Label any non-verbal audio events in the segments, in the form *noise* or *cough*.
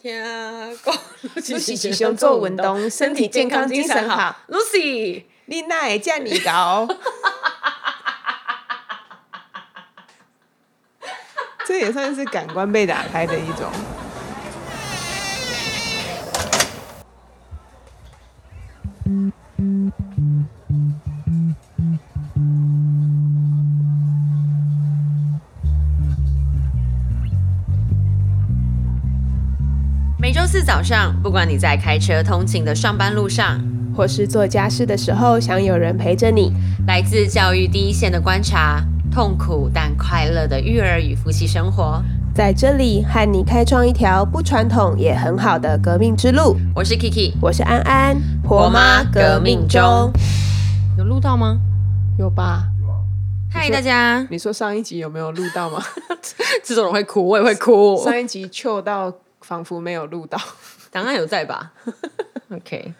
天啊，够露西起胸做运动，身体健康，精神好。Lucy，你哪会这么高？*laughs* 这也算是感官被打开的一种。早上，不管你在开车通勤的上班路上，或是做家事的时候，想有人陪着你。来自教育第一线的观察，痛苦但快乐的育儿与夫妻生活。在这里和你开创一条不传统也很好的革命之路。我是 Kiki，我是安安，婆妈革命中，有录到吗？有吧？嗨，大家！你说上一集有没有录到吗？*laughs* 这种人会哭，我也会哭。上一集糗到仿佛没有录到，*laughs* 档案有在吧？OK。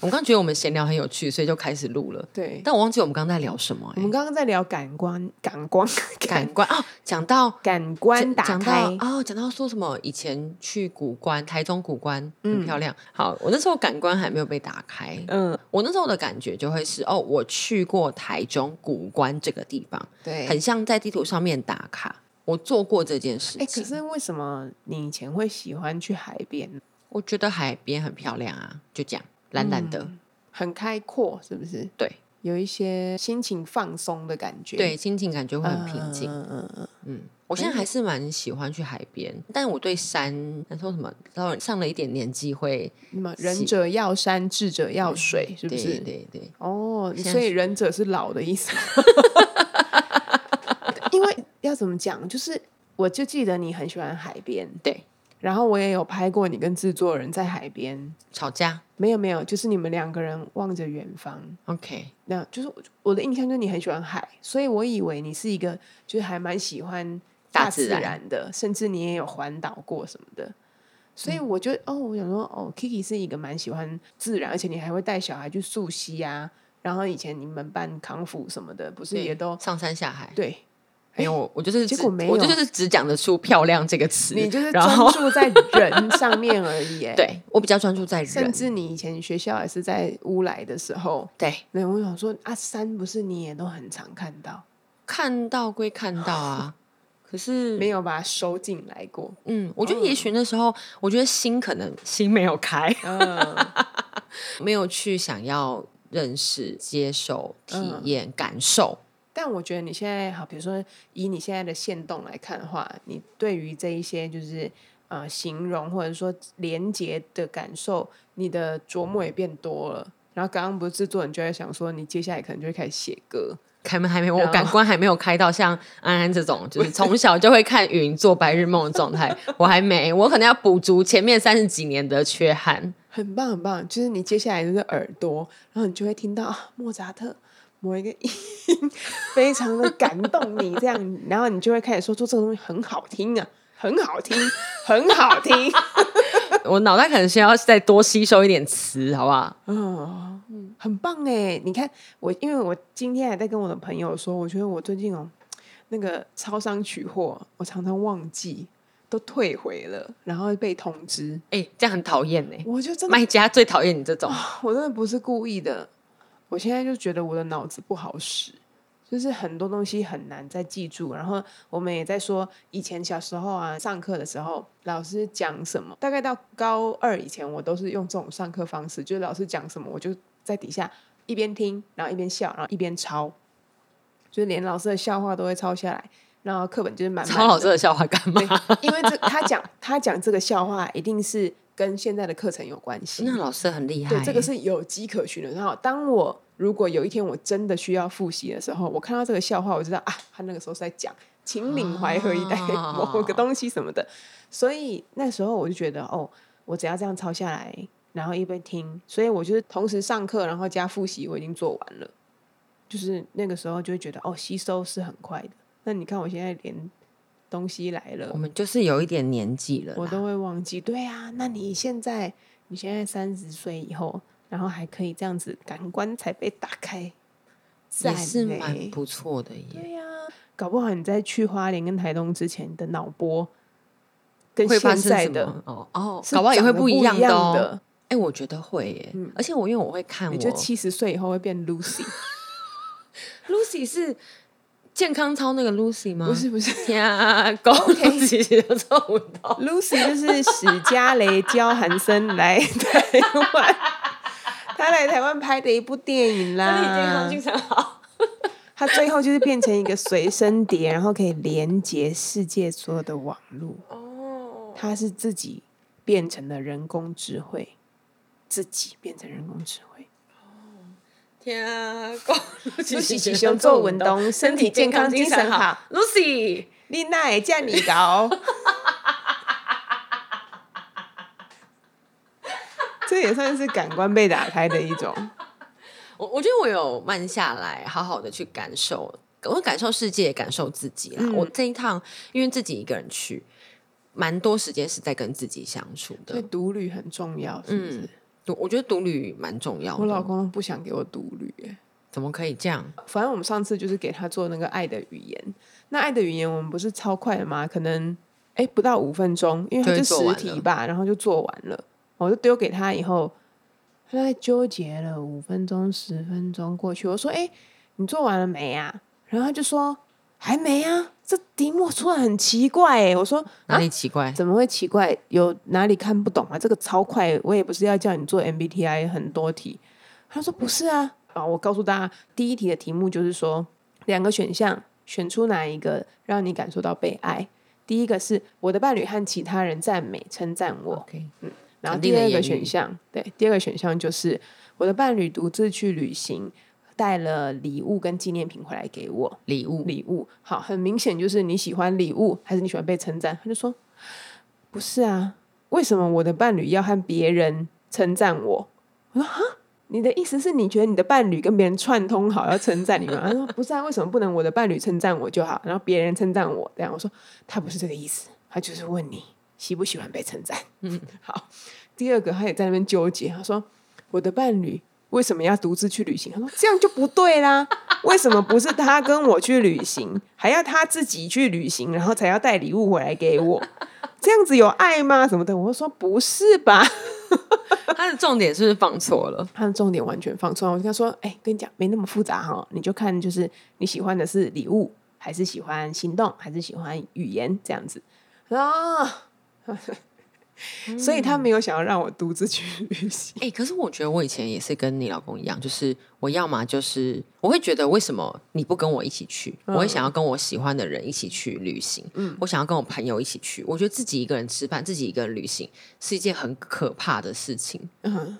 我刚觉得我们闲聊很有趣，所以就开始录了。对，但我忘记我们刚刚在聊什么、欸。我们刚刚在聊感官，感官，感官哦，讲到感官打开到哦，讲到说什么以前去古关，台中古关很漂亮。好，我那时候感官还没有被打开。嗯，我那时候的感觉就会是哦，我去过台中古关这个地方，对，很像在地图上面打卡。我做过这件事哎、情。可是为什么你以前会喜欢去海边？我觉得海边很漂亮啊，就这样蓝蓝的，很开阔，是不是？对有一些心情放松的感觉。对，心情感觉会很平静。嗯嗯嗯，嗯，我现在还是蛮喜欢去海边，但我对山，那说什么，到上了一点年纪会，那么仁者要山，智者要水，是不对是？对对，哦，所以仁者是老的意思。*laughs* 要怎么讲，就是我就记得你很喜欢海边，对，然后我也有拍过你跟制作人在海边。吵架没有没有，就是你们两个人望着远方，，OK，那就是我我的印象就是你很喜欢海，所以我以为你是一个就是还蛮喜欢大自然然的，甚至你也有环岛过什么的。所以嗯我就、哦，我想说哦，Kiki 是一个蛮喜欢自然，而且你还会带小孩去溯溪啊。然后以前你们办康复什么的，不是也都上山下海，对？没有，我我就是只结果没有。我就是只讲得出漂亮这个词，你就是专注在人上面而已。*laughs* 哎，对我比较专注在人。甚，至你以前学校也是在乌来的时候，对，那我想说啊，山不是你也都很常看到，*laughs* 看到归看到啊，可是没有把它收进来过。嗯，我觉得也许那时候，我觉得心可能心没有开，嗯，*laughs* 没有去想要认识、接受、体验、感受。但我觉得你现在好，比如说以你现在的线动来看的话，你对于这一些就是呃形容或者说连接的感受，你的琢磨也变多了。然后刚刚不是制作人就在想说，你接下来可能就会开始写歌，开门还没，我感官还没有开到像安安这种，就是从小就会看云做白日梦的状态，我还没，我可能要补足前面三十几年的缺憾。很棒很棒。就是你接下来就是耳朵，然后你就会听到啊莫扎特某一个音 *laughs* 非常的感动你，这样，然后你就会开始说说这个东西很好听啊，很好听，很好听。*laughs* 我脑袋可能需要再多吸收一点词，好不好？嗯，很棒哎！你看我，因为我今天还在跟我的朋友说，我觉得我最近哦，那个超商取货，我常常忘记，都退回了，然后被通知，哎、这样很讨厌呢。我就真的，卖家最讨厌你这种，我真的不是故意的，我现在就觉得我的脑子不好使。就是很多东西很难再记住，然后我们也在说，以前小时候啊，上课的时候老师讲什么，大概到高二以前，我都是用这种上课方式，就是老师讲什么，我就在底下一边听，然后一边笑，然后一边抄，就是连老师的笑话都会抄下来，然后课本就是满满抄老师的笑话干嘛？因为这他讲他讲这个笑话，一定是跟现在的课程有关系。那老师很厉害，对，这个是有迹可循的。然后，当我如果有一天我真的需要复习的时候，我看到这个笑话，我知道啊，他那个时候是在讲“秦岭淮河一带哦某个东西什么的。所以那时候我就觉得，哦，我只要这样抄下来，然后一边听，所以我就是同时上课，然后加复习，我已经做完了。就是那个时候就会觉得，哦，吸收是很快的。那你看我现在连东西来了我，们就是有一点年纪了，我都会忘记。对啊，那你现在你现在三十岁以后，然后还可以这样子，感官才被打开，也赞是嘞蛮不错的耶。对呀、搞不好你在去花莲跟台东之前的脑波跟会发生现在的？哦哦，搞不好也会不一样。的。哎、我觉得会耶，而且我因为我会看我觉得七十岁以后会变 Lucy？Lucy *laughs* *laughs* 是健康操那个 Lucy 吗？不是不是 *laughs* 天啊，狗 Lucy 其实都做不到。，Lucy 就是史嘉蕾·焦韩森来台湾，*laughs* 他来台湾拍的一部电影身体健康，啦精。神好。他最后就是变成一个随身碟，然后可以连接世界所有的网络。哦，他是自己变成了人工智慧，自己变成人工智慧。天啊，狗 Lucy 起胸做运动身体健康精神好。Lucy，你哪会这么高？*laughs* 这也算是感官被打开的一种。我我觉得我有慢下来，好好的去感受，我感受世界，感受自己啦。嗯我这一趟因为自己一个人去，蛮多时间是在跟自己相处的所以的。独旅很重要，是不是？独我觉得独旅蛮重要的。我老公不想给我独旅，哎，怎么可以这样？反正我们上次就是给他做那个爱的语言，那爱的语言我们不是超快的吗？可能哎不到五分钟，因为他就会就十做题吧，然后就做完了。我就丢给他以后，他在纠结了五分钟、十分钟过去，我说：“哎，你做完了没啊？”然后他就说：“还没啊，这题目出来很奇怪哎。”我说：“哪啊，里奇怪？怎么会奇怪？有哪里看不懂啊？这个超快，我也不是要叫你做 MBTI 很多题。他说不是啊，啊，我告诉大家，第一题的题目就是说两个选项，选出哪一个让你感受到被爱。第一个是我的伴侣和其他人赞美称赞我，OK，然后第二个选项，对，第二个选项就是我的伴侣独自去旅行，带了礼物跟纪念品回来给我。礼物礼物，好，很明显就是你喜欢礼物，还是你喜欢被称赞？他就说不是啊，为什么我的伴侣要和别人称赞我？我说哈，你的意思是你觉得你的伴侣跟别人串通好要称赞你吗？*laughs* 他说不是啊，为什么不能我的伴侣称赞我就好，然后别人称赞我？这样我说他不是这个意思，他就是问你喜不喜欢被称赞。嗯，*laughs* 好。第二个他也在那边纠结，他说我的伴侣为什么要独自去旅行？他说这样就不对啦，*laughs* 为什么不是他跟我去旅行，还要他自己去旅行，然后才要带礼物回来给我？这样子有爱吗？什么的？我说不是吧。*laughs* 他的重点是不是放错了？他的重点完全放错了。我就跟他说：“哎、跟你讲，没那么复杂哈，你就看就是你喜欢的是礼物，还是喜欢行动，还是喜欢语言这样子啊？” *laughs* 所以他没有想要让我独自去旅行。哎、可是我觉得我以前也是跟你老公一样，就是我要么就是我会觉得为什么你不跟我一起去？我会想要跟我喜欢的人一起去旅行，嗯，我想要跟我朋友一起去。我觉得自己一个人吃饭，自己一个人旅行是一件很可怕的事情。嗯，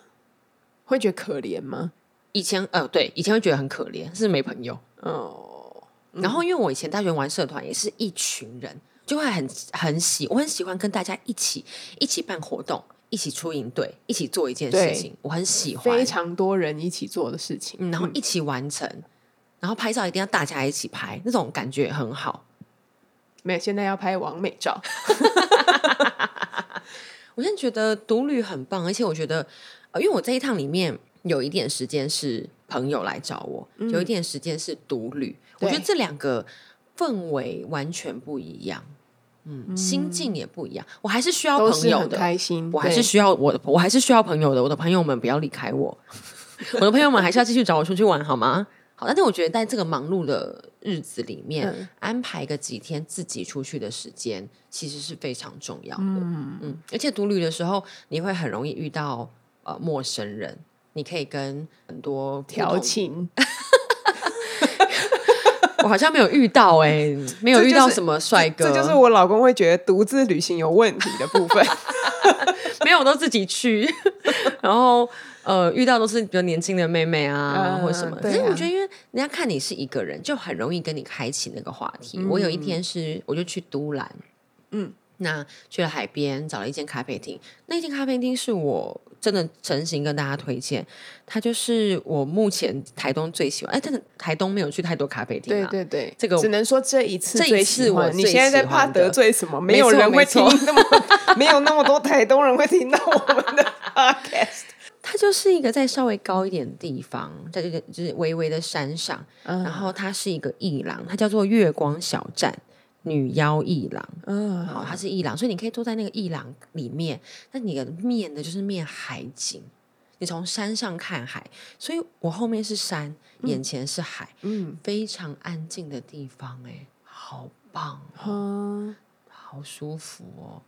会觉得可怜吗？以前呃，对，以前会觉得很可怜，是没朋友。哦，然后因为我以前大学玩社团，也是一群人，就会很很喜，我很喜欢跟大家一起一起办活动，一起出营队，一起做一件事情，我很喜欢。非常多人一起做的事情，嗯，然后一起完成，然后拍照一定要大家一起拍，那种感觉很好。没有，现在要拍完美照。*laughs* 我现在觉得独旅很棒，而且我觉得，呃，因为我这一趟里面有一点时间是朋友来找我，有一点时间是独旅，我觉得对这两个氛围完全不一样，嗯，心境也不一样。我还是需要朋友的，开心，我还是需要我的，我还是需要朋友的。我的朋友们不要离开我，*laughs* 我的朋友们还是要继续找我出去玩，好吗？好，但是我觉得在这个忙碌的日子里面，嗯安排个几天自己出去的时间，其实是非常重要的。嗯嗯而且独旅的时候，你会很容易遇到呃陌生人，你可以跟很多不调情，*laughs* 我好像没有遇到哎、*laughs* 没有遇到什么帅哥，这就是我老公会觉得独自旅行有问题的部分。*laughs* 没有，我都自己去，*laughs* 然后呃，遇到都是比较年轻的妹妹啊，嗯或者什么。可是我觉得，因为人家看你是一个人，就很容易跟你开启那个话题。我有一天是，我就去都兰，嗯，那去了海边，找了一间咖啡厅。那间咖啡厅是我真的诚心跟大家推荐，它就是我目前台东最喜欢。哎，真的台东没有去太多咖啡厅对啊。对对，这个只能说这一次这一次我。你现在在怕得罪什么？*laughs* 没有人会听那么，没有那么多台东人会听到我们的 *laughs* podcast。它就是一个在稍微高一点的地方，在这个就是微微的山上，嗯然后它是一个艺廊，它叫做月光小站。女妖一郎。嗯，好，它是一郎，所以你可以坐在那个一郎里面。那你的面的就是面海景，你从山上看海，所以我后面是山，眼前是海，嗯，非常安静的地方，哎，好棒哦，嗯，好舒服哦，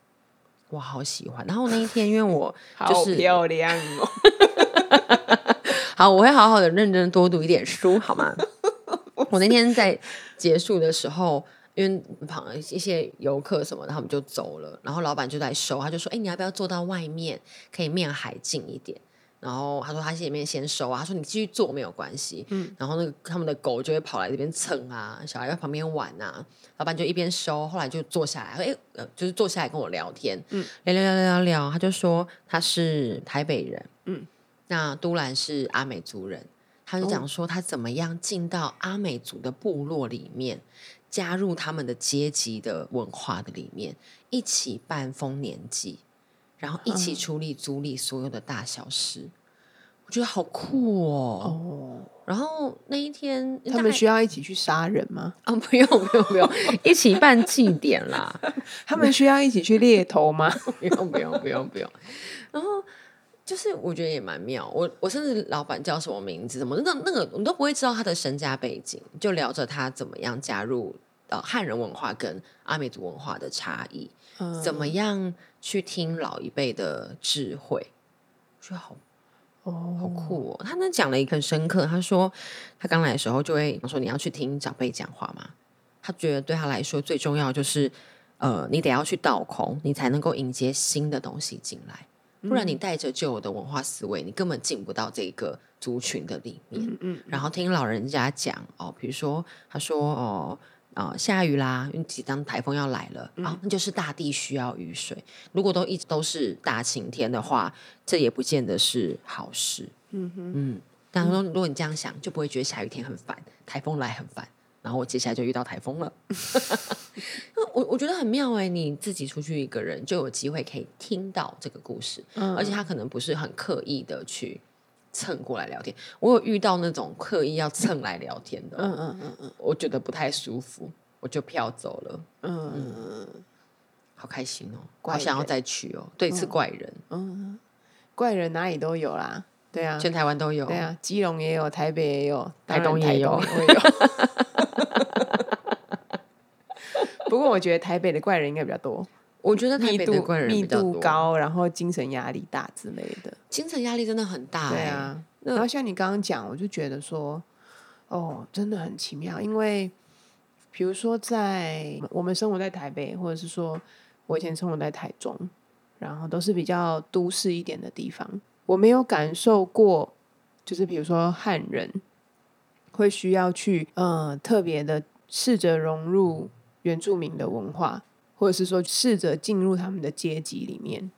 我好喜欢。然后那一天，因为我 *laughs* 就是漂亮哦。*laughs* 好，我会好好的认真多读一点书，好吗？*laughs* 我那天在结束的时候，因为旁一些游客什么的，他们就走了，然后老板就在收，他就说：“哎、你要不要坐到外面，可以面海近一点？”然后他说他前面先收啊，他说你继续坐没有关系。嗯，然后那个他们的狗就会跑来这边蹭啊，小孩在旁边玩啊，老板就一边收，后来就坐下来，哎、呃，就是坐下来跟我聊天，嗯，聊聊聊聊聊聊，他就说他是台北人，嗯，那都兰是阿美族人，他就讲说他怎么样进到阿美族的部落里面，加入他们的阶级的文化的里面，一起办丰年祭，然后一起处理族里所有的大小事。我觉得好酷哦！哦，然后那一天，他们需要一起去杀人吗？啊，不用不用不用，一起办祭典啦，*laughs* 他们需要一起去猎头吗？*laughs* 不用不用不用不用。然后就是我觉得也蛮妙，我我甚至老板叫什么名字，怎么那那个我都不会知道他的身家背景，就聊着他怎么样加入呃汉人文化跟阿美族文化的差异，嗯怎么样去听老一辈的智慧，我觉得好哦，好酷哦！他那讲了一个很深刻，他说他刚来的时候就会说你要去听长辈讲话嘛，他觉得对他来说最重要就是呃你得要去倒空，你才能够迎接新的东西进来，不然你带着旧有的文化思维，你根本进不到这个族群的里面。嗯嗯然后听老人家讲哦，比如说他说哦。啊、下雨啦，因为即将台风要来了啊、那就是大地需要雨水。如果都一直都是大晴天的话，这也不见得是好事。嗯哼，嗯，但是说如果你这样想，就不会觉得下雨天很烦，台风来很烦。然后我接下来就遇到台风了，*laughs* 我我觉得很妙哎，你自己出去一个人就有机会可以听到这个故事，嗯而且他可能不是很刻意的去蹭过来聊天。我有遇到那种刻意要蹭来聊天的哦，嗯嗯嗯嗯我觉得不太舒服，我就飘走了。嗯嗯好开心哦，怪好想要再去哦。对，是怪人，嗯，怪人哪里都有啦，对啊，全台湾都有。对啊，基隆也有，台北也有，台东也有。*laughs* 不过我觉得台北的怪人应该比较多，我觉得台密度北的怪人密度高，然后精神压力大之类的。精神压力真的很大、欸。对啊，然后像你刚刚讲，我就觉得说，哦，真的很奇妙，因为比如说在我们生活在台北，或者是说我以前生活在台中，然后都是比较都市一点的地方，我没有感受过，就是比如说汉人会需要去呃特别的试着融入原住民的文化，或者是说试着进入他们的阶级里面，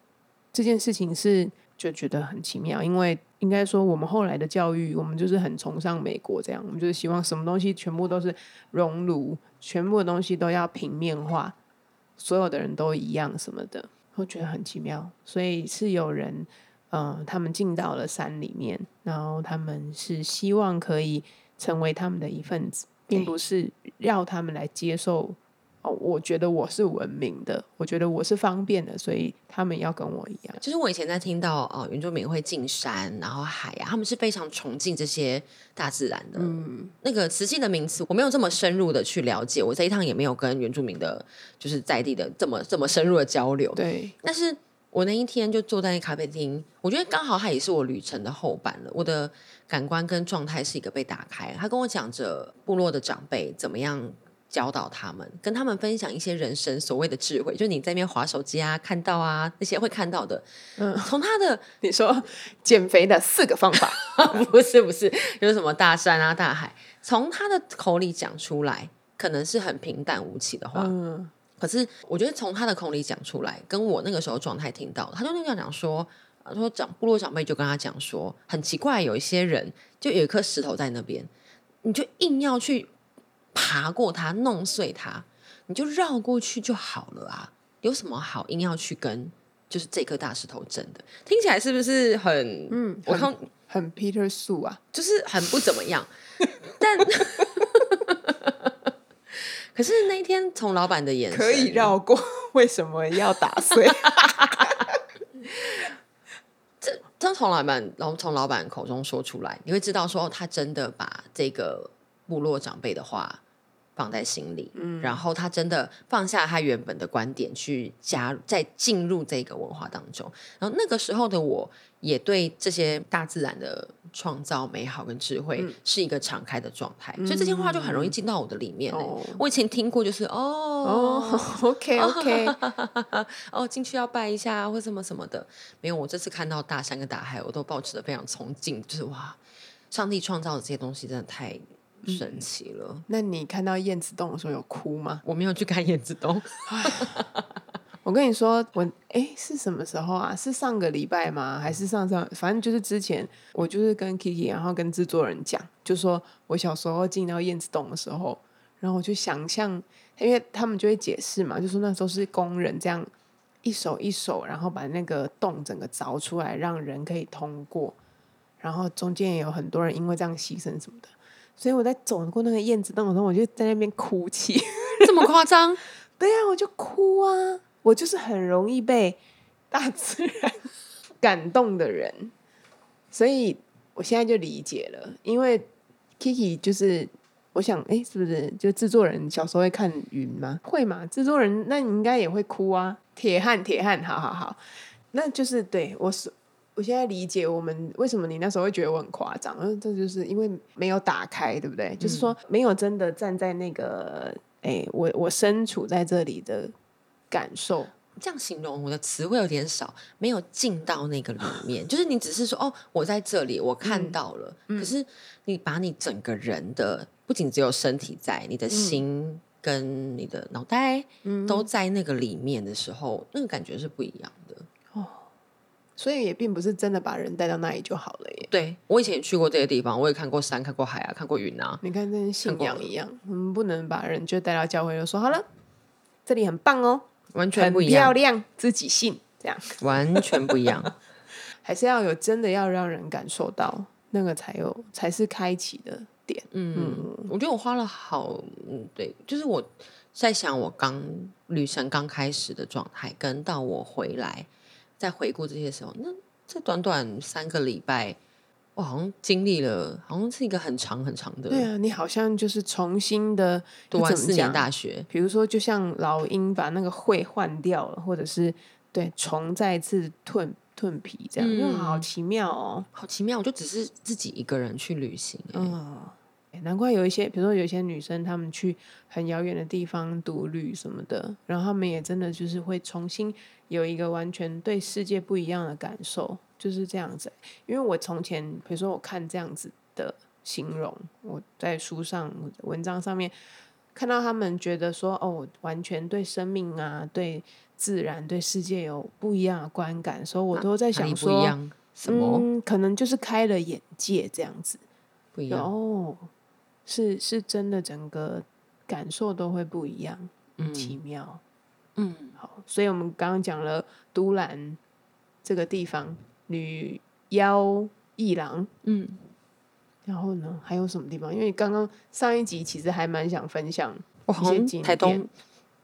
这件事情是就觉得很奇妙，因为应该说我们后来的教育，我们就是很崇尚美国这样，我们就是希望什么东西全部都是熔炉，全部的东西都要平面化，所有的人都一样什么的，我觉得很奇妙。所以是有人，嗯、他们进到了山里面，然后他们是希望可以成为他们的一份子，并不是要他们来接受。哦，我觉得我是文明的，我觉得我是方便的，所以他们要跟我一样。就是我以前在听到哦原住民会进山，然后海啊，他们是非常崇敬这些大自然的。嗯那个实际的名词我没有这么深入的去了解，我这一趟也没有跟原住民的，就是在地的这么这么深入的交流。对，但是我那一天就坐在咖啡厅，我觉得刚好它也是我旅程的后半了。我的感官跟状态是一个被打开。他跟我讲着部落的长辈怎么样教导他们，跟他们分享一些人生所谓的智慧，就你在那边划手机啊、看到啊那些会看到的。嗯从他的你说减肥的四个方法，*laughs* 不是不是，就是什么大山啊、大海，从他的口里讲出来，可能是很平淡无奇的话，嗯可是我觉得从他的口里讲出来，跟我那个时候状态听到，他就那样讲说，他说长部落长辈就跟他讲说，很奇怪，有一些人就有一颗石头在那边，你就硬要去爬过它，弄碎它，你就绕过去就好了啊，有什么好硬要去跟就是这颗大石头争的？听起来是不是很？嗯，我看很 Peter 素啊，就是很不怎么样，*laughs* 但 *laughs* 可是那一天从老板的眼神可以绕过，为什么要打碎？*laughs* 这从老板，然后从老板口中说出来，你会知道说他真的把这个部落长辈的话放在心里，嗯，然后他真的放下他原本的观点，去加入再进入这个文化当中。然后那个时候的我，也对这些大自然的创造美好跟智慧是一个敞开的状态，所以这些话就很容易进到我的里面。我以前听过，就是哦，*laughs* OK OK，*laughs* 哦，进去要拜一下或什么什么的。没有，我这次看到大山跟大海，我都保持的非常崇敬，就是哇，上帝创造的这些东西真的太。神奇了！那你看到燕子洞的时候有哭吗？我没有去看燕子洞。我跟你说，我哎是什么时候啊？是上个礼拜吗？还是上上？反正就是之前，我就是跟 Kiki，然后跟制作人讲，就说我小时候进到燕子洞的时候，然后我就想象，因为他们就会解释嘛，就说那时候是工人这样一手一手，然后把那个洞整个凿出来，让人可以通过，然后中间也有很多人因为这样牺牲什么的。所以我在走过那个燕子洞的时候，我就在那边哭泣，*laughs* 这么夸张？*laughs* 对呀，我就哭啊！我就是很容易被大自然感动的人，所以我现在就理解了。因为 Kiki 就是，我想，哎，是不是就制作人小时候会看云吗？会嘛？制作人，那你应该也会哭啊！铁汉，铁汉，好好好，那就是对我是。我现在理解我们为什么你那时候会觉得我很夸张，嗯，这就是因为没有打开，对不对？就是说没有真的站在那个，哎，我我身处在这里的感受。这样形容我的词汇有点少，没有进到那个里面。就是你只是说，哦，我在这里，我看到了。可是你把你整个人的，不仅只有身体在，你的心跟你的脑袋都在那个里面的时候，那个感觉是不一样的。所以也并不是真的把人带到那里就好了耶。对我以前也去过这些地方，我也看过山、看过海啊，看过云啊。你看，跟信仰一样，我们不能把人就带到教会，就说好了，这里很棒哦，完全不一样，漂亮，自己信，这样 *laughs* 完全不一样。还是要有真的要让人感受到那个才有才是开启的点。嗯，我觉得我花了好，嗯，对，就是我在想我刚旅程刚开始的状态，跟到我回来。在回顾这些时候，那这短短三个礼拜，我好像经历了，好像是一个很长很长的。对啊，你好像就是重新的读完四年大学，比如说，就像老鹰把那个喙换掉了，或者是对虫再次蜕蜕皮这样，嗯，好奇妙哦，好奇妙！我就只是自己一个人去旅行，嗯。难怪有一些，比如说有一些女生，她们去很遥远的地方独旅什么的，然后她们也真的就是会重新有一个完全对世界不一样的感受，就是这样子。因为我从前，比如说我看这样子的形容，我在书上文章上面看到他们觉得说，哦，完全对生命啊、对自然、对世界有不一样的观感，所以我都在想说，什么？可能就是开了眼界这样子，不一样哦。是是真的，整个感受都会不一样，嗯奇妙。嗯，好，所以我们刚刚讲了都兰这个地方，女妖一郎。嗯，然后呢，还有什么地方？因为刚刚上一集其实还蛮想分享一些景点，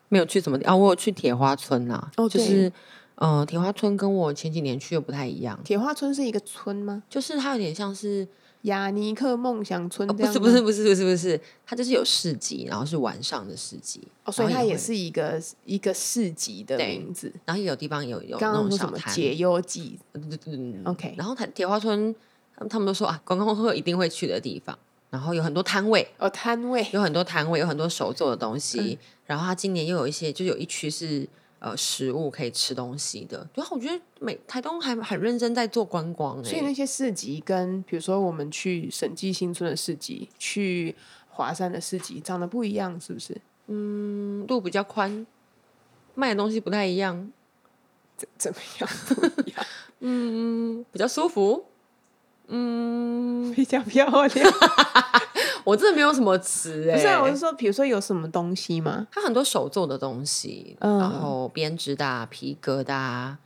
没有去什么地啊？我有去铁花村呐。哦，就是嗯，铁花村跟我前几年去又不太一样。铁花村是一个村吗？就是它有点像是。雅尼克梦想村，不是不是不是不是不是，它就是有市集，然后是晚上的市集，哦，所以它也是一个一个市集的名字。然后有地方有有那种小摊解忧记，嗯，OK。然后它铁花村，他们都说啊，观光客一定会去的地方。然后有很多摊位，哦，摊位有很多摊位，有很多手做的东西。然后它今年又有一些，就有一区是。呃，食物可以吃东西的，然后我觉得每台东还很认真在做观光，所以那些市集跟比如说我们去审计新村的市集，去华山的市集长得不一样，是不是？嗯，路比较宽，卖的东西不太一样，怎怎么样不一样？*laughs* 嗯，比较舒服，嗯，比较漂亮。*laughs* 我真的没有什么词哎，不是，我是说，比如说有什么东西吗？它很多手做的东西，嗯然后编织的、皮革的，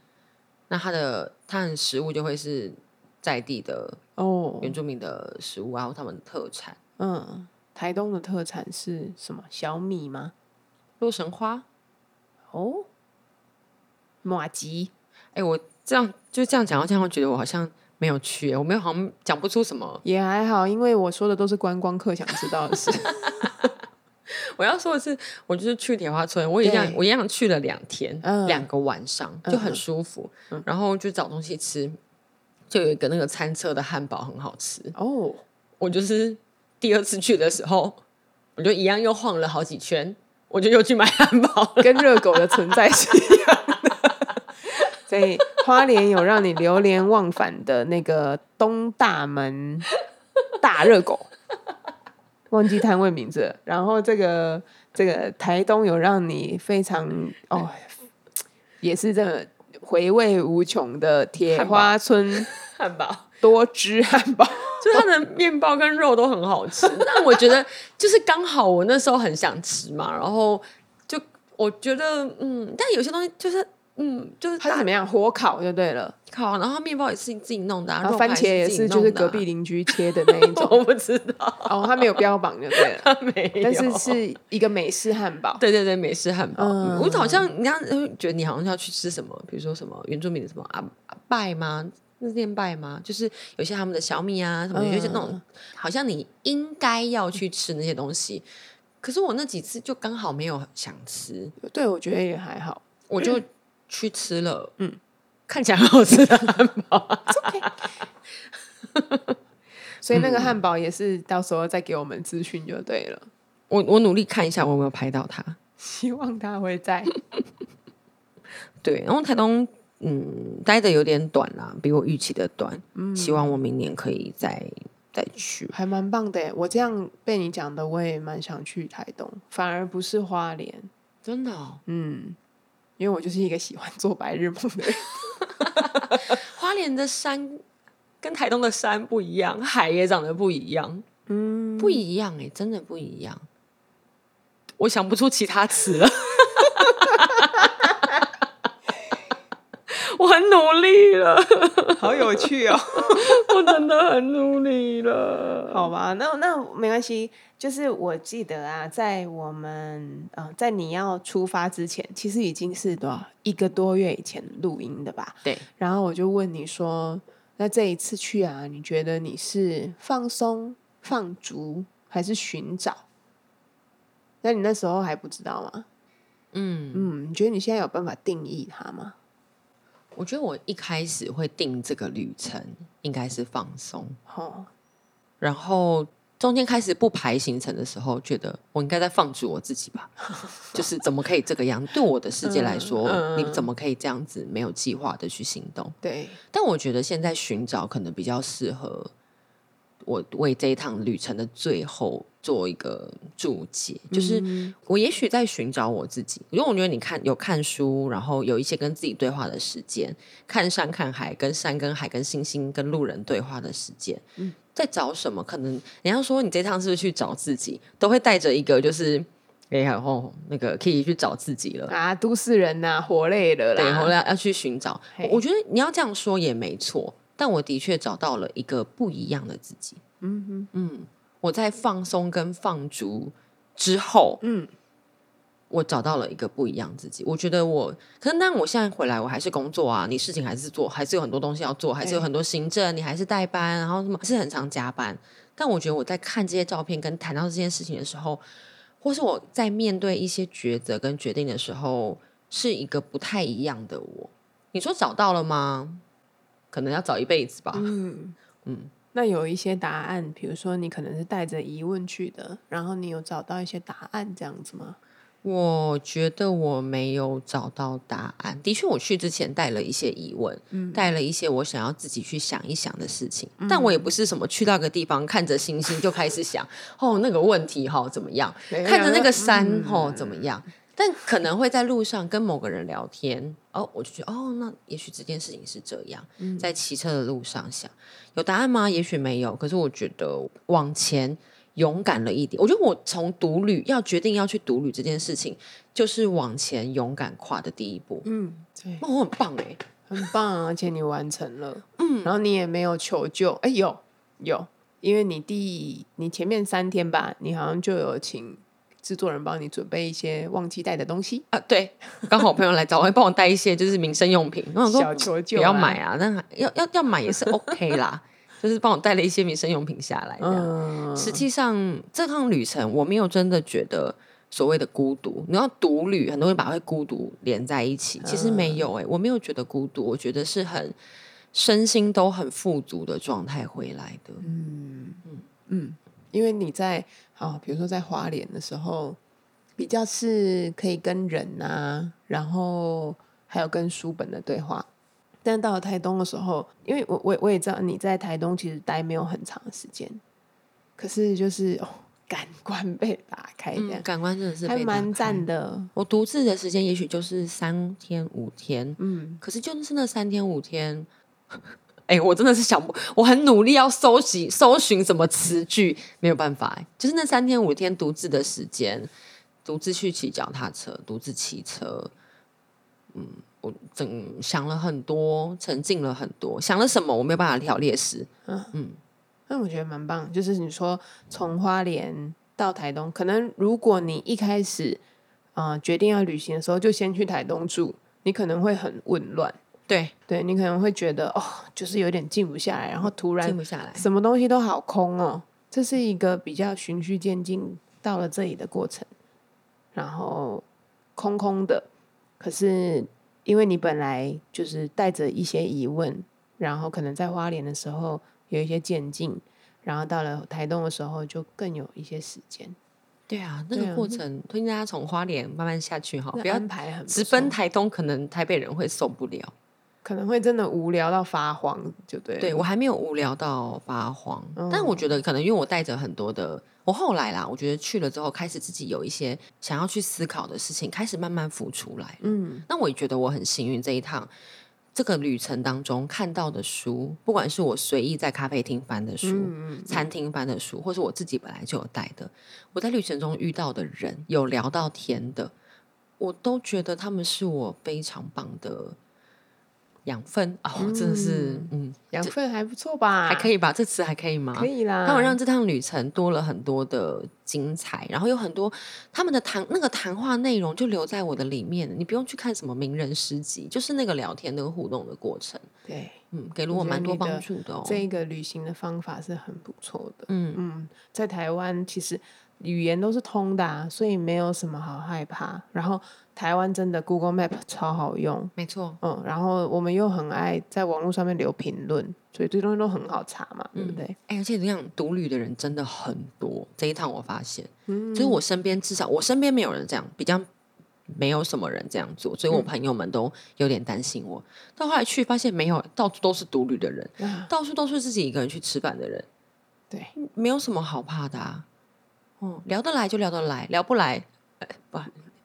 那它的它的食物就会是在地的哦，原住民的食物啊，他们的特产。嗯，台东的特产是什么？小米吗？洛神花。哦，马吉。哎，我这样就这样讲，这样会觉得我好像没有去，我没有好像讲不出什么。也还好，因为我说的都是观光客想知道的事。*laughs* 我要说的是，我就是去铁花村，我一样，我一样去了两天，两个晚上就很舒服，然后就找东西吃，就有一个那个餐车的汉堡很好吃哦。我就是第二次去的时候，我就一样又晃了好几圈，我就又去买汉堡，跟热狗的存在是一样的。所以花莲有让你流连忘返的那个东大门大热狗。*laughs* 忘记摊位名字，然后这个这个台东有让你非常哦，也是这个回味无穷的铁花村汉堡，多汁汉堡，就它的面包跟肉都很好吃。*laughs* 但我觉得就是刚好我那时候很想吃嘛，然后就我觉得嗯，但有些东西就是。嗯，就是它怎么样火烤就对了，烤，然后面包也是你自己弄的，然后番茄也是就是隔壁邻居切的那一种，*laughs* 我不知道，哦，它没有标榜就对了，它没有，但是是一个美式汉堡，对对对，美式汉堡，我好像人家觉得你好像要去吃什么，比如说什么原住民的什么阿阿拜吗？是念拜吗？就是有些他们的小米啊什么，有些那种好像你应该要去吃那些东西，可是我那几次就刚好没有想吃，对我觉得也还好，我就。去吃了，嗯，看起来很好吃的汉堡，*laughs* 所以那个汉堡也是到时候再给我们资讯就对了。我我努力看一下我有没有拍到他，希望他会在。*laughs* 对，然后台东嗯待的有点短啦，比我预期的短。嗯，希望我明年可以再再去，还蛮棒的。我这样被你讲的，我也蛮想去台东，反而不是花莲，真的，嗯。因为我就是一个喜欢做白日梦的人，*laughs* 花莲的山跟台东的山不一样，海也长得不一样，嗯，不一样哎，真的不一样，我想不出其他词了。我很努力了，*laughs* 好有趣哦！*laughs* 我真的很努力了。好吧，那那没关系。就是我记得啊，在我们呃，在你要出发之前，其实已经是多少一个多月以前录音的吧？对。然后我就问你说：“那这一次去啊，你觉得你是放松、放逐，还是寻找？”那你那时候还不知道吗？嗯嗯，你觉得你现在有办法定义它吗？我觉得我一开始会定这个旅程应该是放松，哦，然后中间开始不排行程的时候，觉得我应该在放逐我自己吧，*laughs* 就是怎么可以这个样？对我的世界来说，你怎么可以这样子没有计划的去行动？对，但我觉得现在寻找可能比较适合。我为这一趟旅程的最后做一个注解，就是我也许在寻找我自己，因为我觉得你看有看书，然后有一些跟自己对话的时间，看山看海，跟山跟海跟星星跟路人对话的时间，在找什么？可能人家说你这趟是不是去找自己，都会带着一个就是哎呀哦，那个可以去找自己了啊，都市人呐，活累了，对，活累要去寻找。我觉得你要这样说也没错。但我的确找到了一个不一样的自己。嗯哼，嗯，我在放松跟放逐之后，嗯，我找到了一个不一样自己。我觉得我，可是那我现在回来，我还是工作啊，你事情还是做，还是有很多东西要做，还是有很多行政，你还是代班，然后什么是很常加班。但我觉得我在看这些照片跟谈到这件事情的时候，或是我在面对一些抉择跟决定的时候，是一个不太一样的我。你说找到了吗？可能要找一辈子吧。嗯嗯，那有一些答案，比如说你可能是带着疑问去的，然后你有找到一些答案这样子吗？我觉得我没有找到答案。的确，我去之前带了一些疑问，带了一些我想要自己去想一想的事情。但我也不是什么去到个地方看着星星就开始想哦那个问题哈怎么样，看着那个山哦怎么样。但可能会在路上跟某个人聊天，哦，我就觉得哦，那也许这件事情是这样。在骑车的路上想有答案吗？也许没有。可是我觉得往前勇敢了一点。我觉得我从独旅要决定要去独旅这件事情，就是往前勇敢跨的第一步。嗯，对，那我很棒哎，很棒，而且你完成了。嗯，然后你也没有求救，哎，有有。因为你第你前面三天吧，你好像就有请制作人帮你准备一些忘记带的东西，啊，对，刚好我朋友来找我，会帮我带一些就是民生用品。我想说小求救、不要买。啊，那要要要买也是 OK 啦，*laughs* 就是帮我带了一些民生用品下来。这样，嗯，实际上这趟旅程我没有真的觉得所谓的孤独。你要独旅，很多人把会孤独连在一起，其实没有哎、我没有觉得孤独，我觉得是很身心都很富足的状态回来的。因为你在啊，比如说在花莲的时候，比较是可以跟人啊，然后还有跟书本的对话。但到了台东的时候，因为我我我也知道你在台东其实待没有很长的时间，可是就是哦，感官被打开这样，嗯，感官真的是还蛮赞。的。我独自的时间也许就是三天五天，嗯，可是就是那三天五天，*laughs* 哎、我真的是想不，我很努力要搜集搜寻什么词句，没有办法、哎，就是那三天五天独自的时间，独自去骑脚踏车，独自骑车，嗯，我整想了很多，沉浸了很多，想了什么我没有办法条列式，嗯嗯那我觉得蛮棒，就是你说从花莲到台东，可能如果你一开始啊、呃决定要旅行的时候，就先去台东住，你可能会很混乱。对，对你可能会觉得哦，就是有点静不下来，然后突然静不下来，什么东西都好空哦。这是一个比较循序渐进到了这里的过程，然后空空的，可是因为你本来就是带着一些疑问，然后可能在花莲的时候有一些渐进，然后到了台东的时候就更有一些时间，对啊，那个过程推荐大家从花莲慢慢下去哈，不要安排很直奔台东，可能台北人会受不了。可能会真的无聊到发慌，就对。对我还没有无聊到发慌，嗯但我觉得可能因为我带着很多的，我后来啦，我觉得去了之后开始自己有一些想要去思考的事情，开始慢慢浮出来。嗯那我也觉得我很幸运，这一趟这个旅程当中看到的书，不管是我随意在咖啡厅翻的书、嗯嗯餐厅翻的书，或是我自己本来就有带的，我在旅程中遇到的人，有聊到天的，我都觉得他们是我非常棒的养分哦，真的是嗯养分还不错吧？还可以吧？这词还可以吗？可以啦。他们让这趟旅程多了很多的精彩，然后有很多他们的谈那个谈话内容就留在我的里面，你不用去看什么名人诗集，就是那个聊天、那个互动的过程，对嗯，给了我蛮多帮助的哦。这个旅行的方法是很不错的。嗯，嗯，在台湾其实语言都是通的、啊，所以没有什么好害怕。然后台湾真的 Google Map 超好用，没错，嗯，然后我们又很爱在网络上面留评论，所以这些东西都很好查嘛，对不对？哎，而且这样独旅的人真的很多。这一趟我发现，就是我身边至少我身边没有人这样，比较没有什么人这样做，所以我朋友们都有点担心我。到后来去发现没有，到处都是独旅的人，啊，到处都是自己一个人去吃饭的人。对，没有什么好怕的啊。嗯，聊得来就聊得来，聊不来，呃、不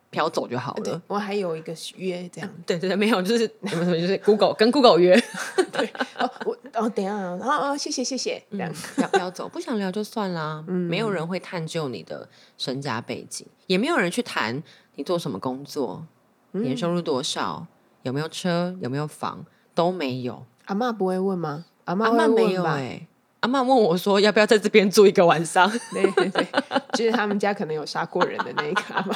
飘走就好了。我还有一个约这样。对对对，没有，就是 *laughs* 什么什么，就是 Google 跟 Google 约，*laughs* 对哦，我哦，等一下啊，然后哦，谢谢谢谢，这样。聊飘走，不想聊就算啦。没有人会探究你的身家背景，也没有人去谈你做什么工作，年收入多少，有没有车，有没有房，都没有。阿妈不会问吗？阿妈没有吧？哎、阿妈问我说要不要在这边住一个晚上。*laughs* 对对对，就是他们家可能有杀过人的那一个阿妈。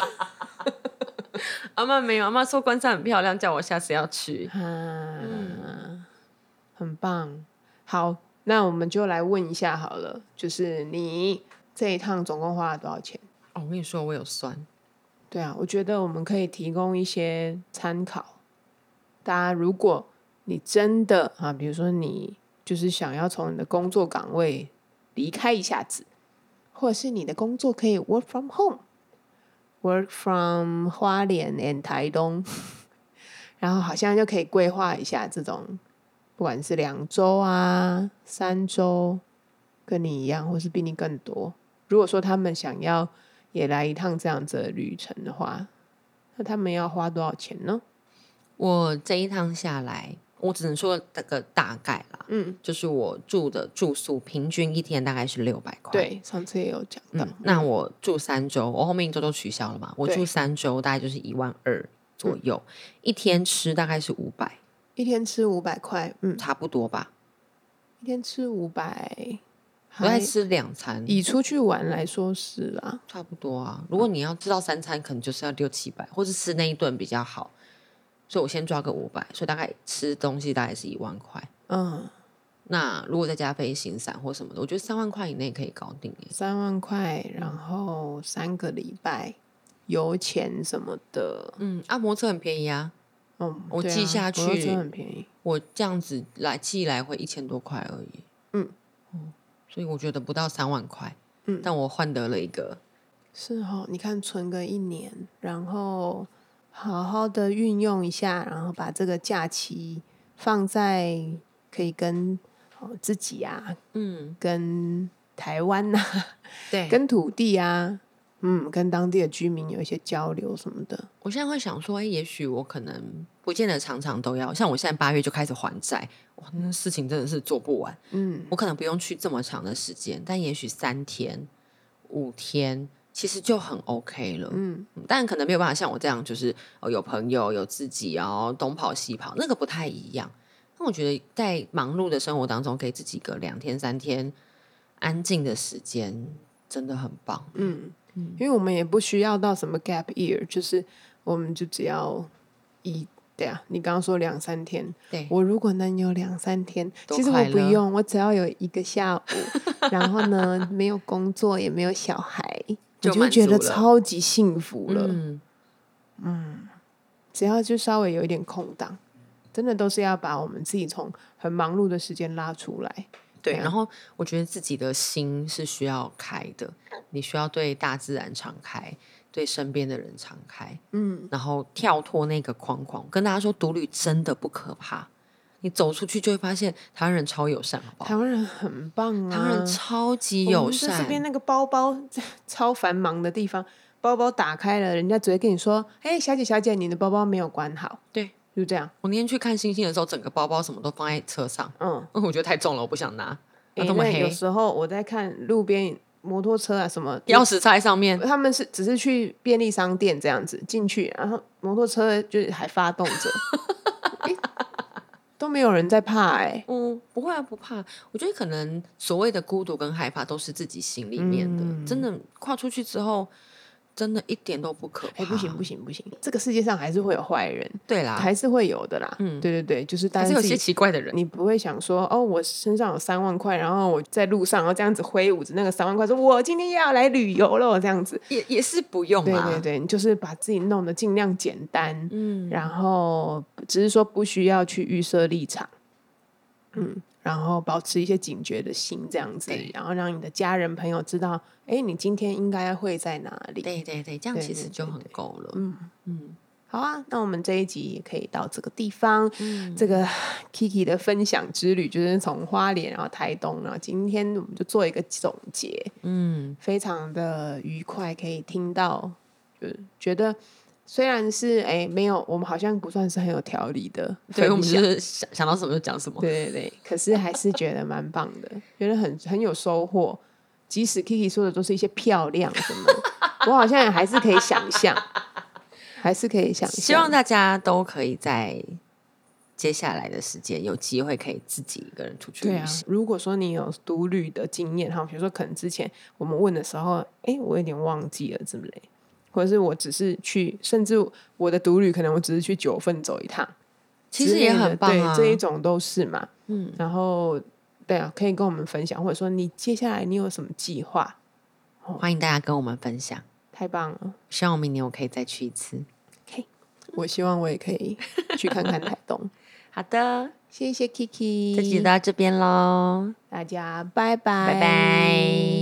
*laughs* 阿妈没有，阿妈说关山很漂亮，叫我下次要去。啊，很棒。好，那我们就来问一下好了，就是你这一趟总共花了多少钱？哦，我跟你说，我有算，对啊，我觉得我们可以提供一些参考。大家，如果你真的啊，比如说你就是想要从你的工作岗位离开一下子，或者是你的工作可以 work from home，work from 花莲 and 台东，*laughs* 然后好像就可以规划一下这种，不管是两周啊、三周，跟你一样，或是比你更多。如果说他们想要也来一趟这样子的旅程的话，那他们要花多少钱呢？我这一趟下来，我只能说这个大概啦，嗯，就是我住的住宿平均一天大概是六百块。，对，上次也有讲到，嗯，那我住三周，我后面一周都取消了嘛，我住三周大概就是一万二左右，一天吃大概是五百，一天吃五百块，嗯，差不多吧。一天吃五百，我在吃两餐，以出去玩来说是啊，差不多啊。如果你要吃到三餐，可能就是要六七百，或是吃那一顿比较好。所以我先抓个五百，所以大概吃东西大概是一万块。嗯，那如果再加飞行伞或什么的，我觉得三万块以内可以搞定耶。三万块，然后三个礼拜油钱什么的，嗯，按摩车很便宜啊，嗯，我对啊记下摩托车去很便宜，我这样子来寄来回一千多块而已。嗯所以我觉得不到三万块，嗯但我换得了一个是哦，你看存个一年，然后好好的运用一下，然后把这个假期放在可以跟哦自己啊，嗯，跟台湾呐、对，跟土地啊，嗯，跟当地的居民有一些交流什么的。我现在会想说，哎，也许我可能不见得常常都要，像我现在八月就开始还债，哇，那事情真的是做不完。嗯，我可能不用去这么长的时间，但也许三天、五天，其实就很 OK 了。嗯，但可能没有办法像我这样，就是哦有朋友有自己，然后东跑西跑，那个不太一样。那我觉得在忙碌的生活当中，给自己个两天三天安静的时间，真的很棒。嗯，因为我们也不需要到什么 gap year，就是我们就只要一对啊，你刚刚说两三天，对，我如果能有两三天，其实我不用，我只要有一个下午，然后呢没有工作也没有小孩，我就觉得超级幸福了。嗯，只要就稍微有一点空档，真的都是要把我们自己从很忙碌的时间拉出来。对。然后我觉得自己的心是需要开的，你需要对大自然敞开，对身边的人敞开，嗯，然后跳脱那个框框。跟大家说，独旅真的不可怕，你走出去就会发现台湾人超友善，好不好？台湾人很棒啊，台湾人超级友善这，边那个包包 *laughs* 超繁忙的地方，包包打开了，人家只会跟你说：“哎、小姐，小姐，你的包包没有关好。对”就这样。我那天去看星星的时候，整个包包什么都放在车上，嗯，因为我觉得太重了，我不想拿。那诶这么黑，有时候我在看路边摩托车啊什么，钥匙插在上面，他们是只是去便利商店这样子进去，然后摩托车就是还发动着，*laughs* 诶都没有人在怕哎、嗯，不会啊，不怕。我觉得可能所谓的孤独跟害怕，都是自己心里面的。嗯真的跨出去之后，真的一点都不可怕。哎、不行不行不行，这个世界上还是会有坏人，对啦，还是会有的啦。嗯对对对，就是但还是有些奇怪的人。你不会想说，哦，我身上有三万块，然后我在路上，然后这样子挥舞着那个三万块，说我今天又要来旅游了，这样子。也也是不用对啊，对对，你就是把自己弄得尽量简单，嗯，然后只是说不需要去预设立场，嗯，然后保持一些警觉的心，这样子，然后让你的家人朋友知道，哎，你今天应该会在哪里。对对对，这样其实就很够了。嗯嗯好啊，那我们这一集也可以到这个地方。嗯，这个 *laughs* Kiki 的分享之旅，就是从花莲然后台东，然后今天我们就做一个总结，嗯，非常的愉快，可以听到，就是觉得虽然是哎没有，我们好像不算是很有条理的对，我们就是想想到什么就讲什么。对对对，可是还是觉得蛮棒的，觉得很很有收获。即使 Kiki 说的都是一些漂亮什么，我好像也还是可以想象，还是可以想象。希望大家都可以在接下来的时间有机会可以自己一个人出去旅行。，如果说你有独旅的经验哈，比如说可能之前我们问的时候，哎，我有点忘记了之类，或者是我只是去，甚至我的独旅可能我只是去九份走一趟，其实也很棒啊。对，这一种都是嘛。嗯，然后对啊，可以跟我们分享，或者说你接下来你有什么计划？欢迎大家跟我们分享。太棒了！希望明年我可以再去一次。我希望我也可以 *laughs* 去看看台东。好的，谢谢 Kiki，这集到这边喽，大家拜拜，拜拜。